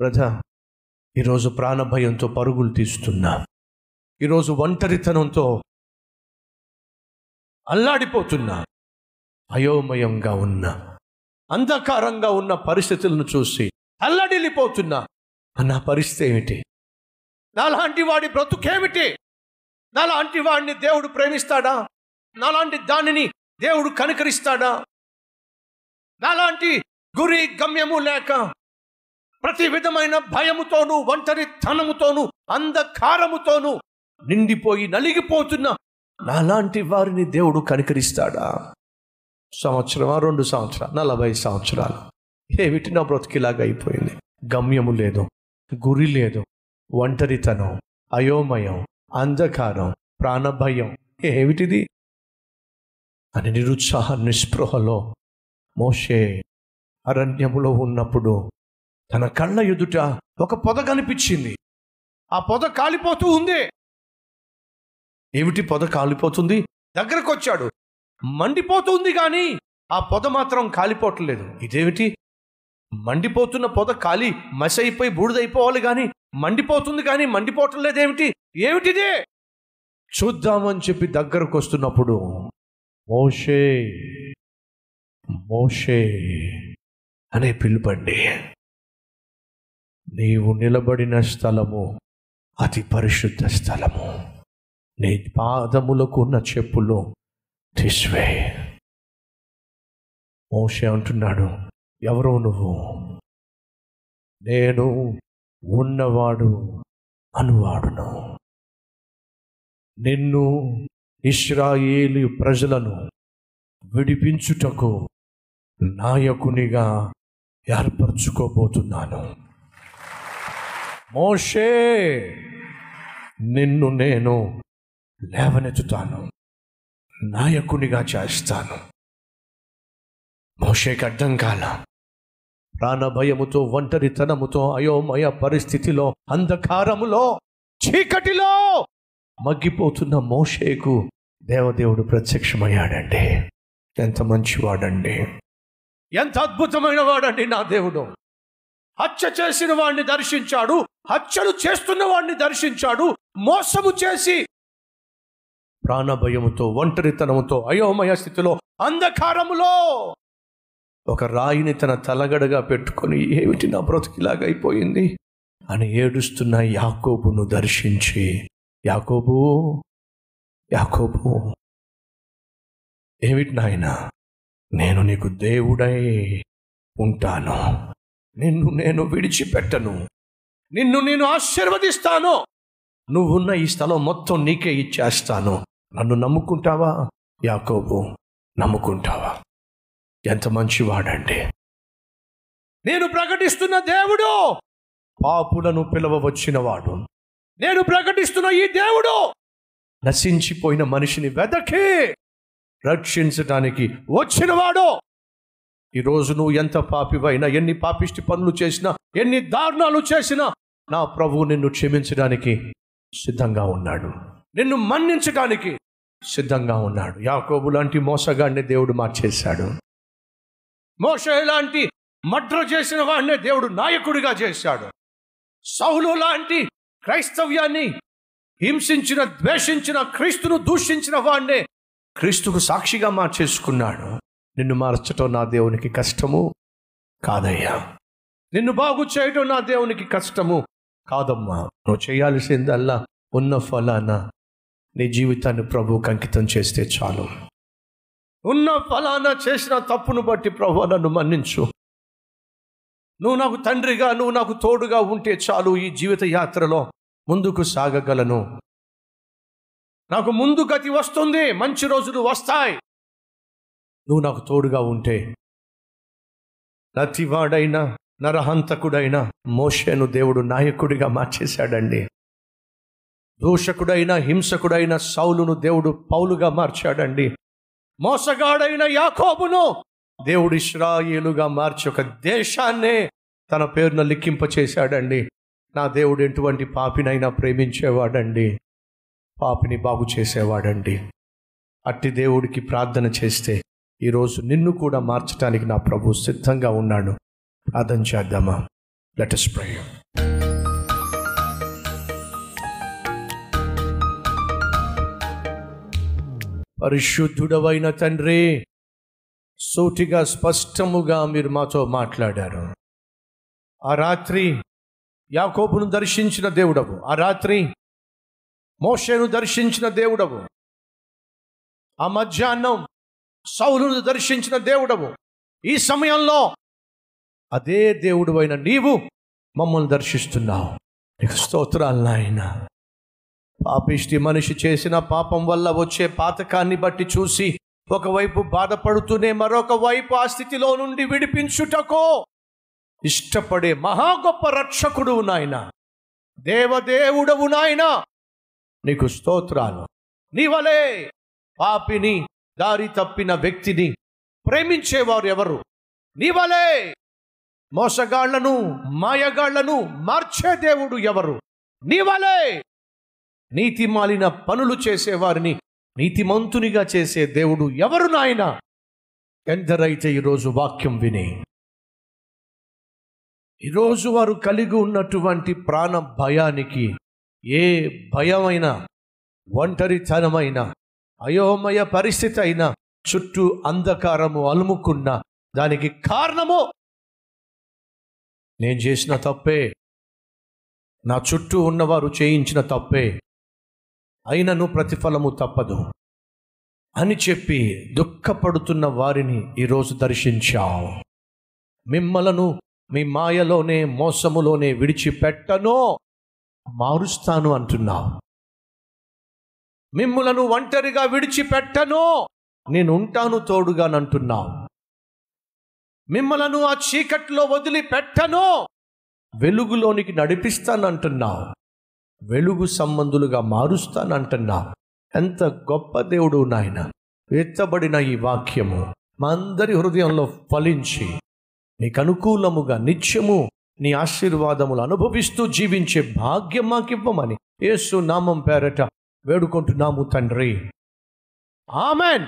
ప్రజా ఈరోజు ప్రాణభయంతో పరుగులు తీస్తున్నా. ఈరోజు ఒంటరితనంతో అల్లాడిపోతున్నా. అయోమయంగా ఉన్న. అంధకారంగా ఉన్న పరిస్థితులను చూసి అల్లడిల్లిపోతున్నా. నా పరిస్థితి ఏమిటి? నాలాంటి వాడి బ్రతుకేమిటి? నాలాంటి వాడిని దేవుడు ప్రేమిస్తాడా? నాలాంటి దానిని దేవుడు కనికరిస్తాడా? నాలాంటి గురి గమ్యము లేక ప్రతి విధమైన భయముతోనూ ఒంటరితనముతోనూ అంధకారముతోనూ నిండిపోయి నలిగిపోతున్న నాలాంటి వారిని దేవుడు కనికరిస్తాడా? సంవత్సరమా? రెండు సంవత్సరాలు? నలభై సంవత్సరాలు. ఏమిటి నా బ్రతికిలాగా అయిపోయింది? గమ్యము లేదు గురి లేదు ఒంటరితనం అయోమయం అంధకారం ప్రాణభయం. ఏమిటిది? అని నిరుత్సాహ నిస్పృహలో మోషే అరణ్యములో ఉన్నప్పుడు తన కళ్ళ ఎదుట ఒక పొద కనిపించింది. ఆ పొద కాలిపోతూ ఉంది. ఏమిటి పొద కాలిపోతుంది? దగ్గరకు వచ్చాడు మండిపోతుంది కానీ ఆ పొద మాత్రం కాలిపోవట్లేదు. ఇదేమిటి? మండిపోతున్న పొద కాలి మసైపోయి బూడిదైపోవాలి కానీ మండిపోతుంది కానీ మండిపోవటం లేదేమిటి? ఏమిటిదే? చూద్దామని చెప్పి దగ్గరకు వస్తున్నప్పుడు మోషే మోషే అనే పిలుపండి. నీవు నిలబడిన స్థలము అతి పరిశుద్ధ స్థలము. నీ పాదములకు ఉన్న చెప్పులు తీసివే. మోషే అంటున్నాడు ఎవరో నువ్వు? నేను ఉన్నవాడు అనువాడును. నిన్ను ఇస్రాయేలి ప్రజలను విడిపించుటకు నాయకునిగా ఏర్పరచుకోబోతున్నాను. మోషే నిన్ను నేను లేవనెత్తుతాను నాయకునిగా చేస్తాను. మోషేకి అర్థం కాల. ప్రాణభయముతో ఒంటరితనముతో అయోమయ పరిస్థితిలో అంధకారములో చీకటిలో మగ్గిపోతున్న మోషేకు దేవదేవుడు ప్రత్యక్షమయ్యాడండి. ఎంత మంచివాడండి. ఎంత అద్భుతమైన వాడండి నా దేవుడు. హత్య చేసిన వాడిని దర్శించాడు హత్యలు చేస్తున్న వాడిని దర్శించాడు మోసము చేసి ప్రాణభయముతో ఒంటరితనముతో అయోమయ స్థితిలో అంధకారములో ఒక రాయిని తన తలగడగా పెట్టుకొని ఏమిటి నా బ్రతికిలాగైపోయింది అని ఏడుస్తున్న యాకోబును దర్శించి యాకోబు యాకోబు ఏమిటి నాయన? నేను నీకు దేవుడై ఉంటాను. నిన్ను నేను విడిచిపెట్టను. నిన్ను నేను ఆశీర్వదిస్తాను. నువ్వున్న ఈ స్థలం మొత్తం నీకే ఇచ్చేస్తాను. నన్ను నమ్ముకుంటావా? యాకోబు నమ్ముకుంటావా? ఎంత మంచివాడండి. నేను ప్రకటిస్తున్న దేవుడు పాపులను పిలవవచ్చినవాడు. నేను ప్రకటిస్తున్న ఈ దేవుడు నశించిపోయిన మనిషిని వెదకి రక్షించటానికి వచ్చినవాడు. ఈరోజు నువ్వు ఎంత పాపివైనా ఎన్ని పాపిష్టి పనులు చేసినా ఎన్ని దారుణాలు చేసినా నా ప్రభువు నిన్ను క్షమించడానికి సిద్ధంగా ఉన్నాడు. నిన్ను మన్నించడానికి సిద్ధంగా ఉన్నాడు. యాకోబు లాంటి మోసగాడిని దేవుడు మార్చేశాడు. మోస లాంటి మడ్ర చేసిన వాడినే దేవుడు నాయకుడిగా చేశాడు. సౌలు లాంటి క్రైస్తవ్యాన్ని హింసించిన ద్వేషించిన క్రీస్తును దూషించిన వాడినే క్రీస్తుకు సాక్షిగా మార్చేసుకున్నాడు. నిన్ను మార్చటం నా దేవునికి కష్టము కాదయ్యా. నిన్ను బాగు చేయటం నా దేవునికి కష్టము కాదమ్మా. నువ్వు చేయాల్సిందల్లా ఉన్న ఫలాన నీ జీవితాన్ని ప్రభువుకి అంకితం చేస్తే చాలు. ఉన్న ఫలానా చేసిన తప్పును బట్టి ప్రభు నన్ను మన్నించు. నువ్వు నాకు తండ్రిగా నువ్వు నాకు తోడుగా ఉంటే చాలు ఈ జీవిత యాత్రలో ముందుకు సాగగలను. నాకు ముందు గతి వస్తుంది మంచి రోజులు వస్తాయి. నువ్వు నాకు తోడుగా ఉంటే. నతివాడైనా నరహంతకుడైనా మోషేను దేవుడు నాయకుడిగా మార్చేశాడండి. దూషకుడైన హింసకుడైన సౌలును దేవుడు పౌలుగా మార్చాడండి. మోసగాడైన యాకోబును దేవుడు ఇస్రాయేలుగా మార్చి ఒక దేశాన్నే తన పేరున లిఖింప చేశాడండి. నా దేవుడు ఎటువంటి పాపినైనా ప్రేమించేవాడండి. పాపిని బాగు చేసేవాడండి. అట్టి దేవుడికి ప్రార్థన చేస్తే ఈరోజు నిన్ను కూడా మార్చడానికి నా ప్రభు సిద్ధంగా ఉన్నాడు. ప్రార్థన చేద్దామా? లెట్ ప్రే పరిశుద్ధుడవైన తండ్రి సూటిగా స్పష్టముగా మీరు మాతో మాట్లాడారు. ఆ రాత్రి యాకోబును దర్శించిన దేవుడవు. ఆ రాత్రి మోషేను దర్శించిన దేవుడవు. ఆ మధ్యాహ్నం సౌలును దర్శించిన దేవుడవు. ఈ సమయంలో అదే దేవుడు అయిన నీవు మమ్మల్ని దర్శిస్తున్నావు. నీకు స్తోత్రాలు నాయన. పాపిష్టి మనిషి చేసిన పాపం వల్ల వచ్చే పాతకాన్ని బట్టి చూసి ఒకవైపు బాధపడుతూనే మరొక వైపు ఆ స్థితిలో నుండి విడిపించుటకో. ఇష్టపడే మహా గొప్ప రక్షకుడు నాయన. దేవదేవుడవు నాయన. నీకు స్తోత్రాలు. నీవలే పాపిని దారి తప్పిన వ్యక్తిని ప్రేమించేవారు ఎవరు? నీవలే మోసగాళ్ళను మాయగాళ్ళను మార్చే దేవుడు ఎవరు? నీవలే నీతి మాలిన పనులు చేసేవారిని నీతిమంతునిగా చేసే దేవుడు ఎవరు నాయన? ఎందరైతే ఈరోజు వాక్యం విని ఈరోజు వారు కలిగి ఉన్నటువంటి ప్రాణ భయానికి ఏ భయమైనా ఒంటరితనమైన అయోమయ పరిస్థితి అయినా చుట్టూ అంధకారము అలుముకున్న దానికి కారణము నేను చేసిన తప్పే. నా చుట్టూ ఉన్నవారు చేయించిన తప్పే. అయినను ప్రతిఫలము తప్పదు. అని చెప్పి దుఃఖపడుతున్న వారిని ఈరోజు దర్శించావు. మిమ్మలను మీ మాయలోనే మోసములోనే విడిచిపెట్టనో. మారుస్తాను అంటున్నావు. మిమ్ములను ఒంటరిగా విడిచిపెట్టను. నేను ఉంటాను తోడుగానంటున్నావు మిమ్మలను ఆ చీకట్లో వదిలిపెట్టను. వెలుగులోనికి నడిపిస్తానంటున్నావు వెలుగు సంబంధులుగా మారుస్తానంటున్నావు ఎంత గొప్ప దేవుడు నాయన. ఎత్తబడిన ఈ వాక్యము మా అందరి హృదయంలో ఫలించి నీకు అనుకూలముగా నిత్యము నీ ఆశీర్వాదములు అనుభవిస్తూ జీవించే భాగ్యం మాకివ్వమని యేసు నామం పేరట వేడుకుంటున్నాము తండ్రి. ఆమెన్.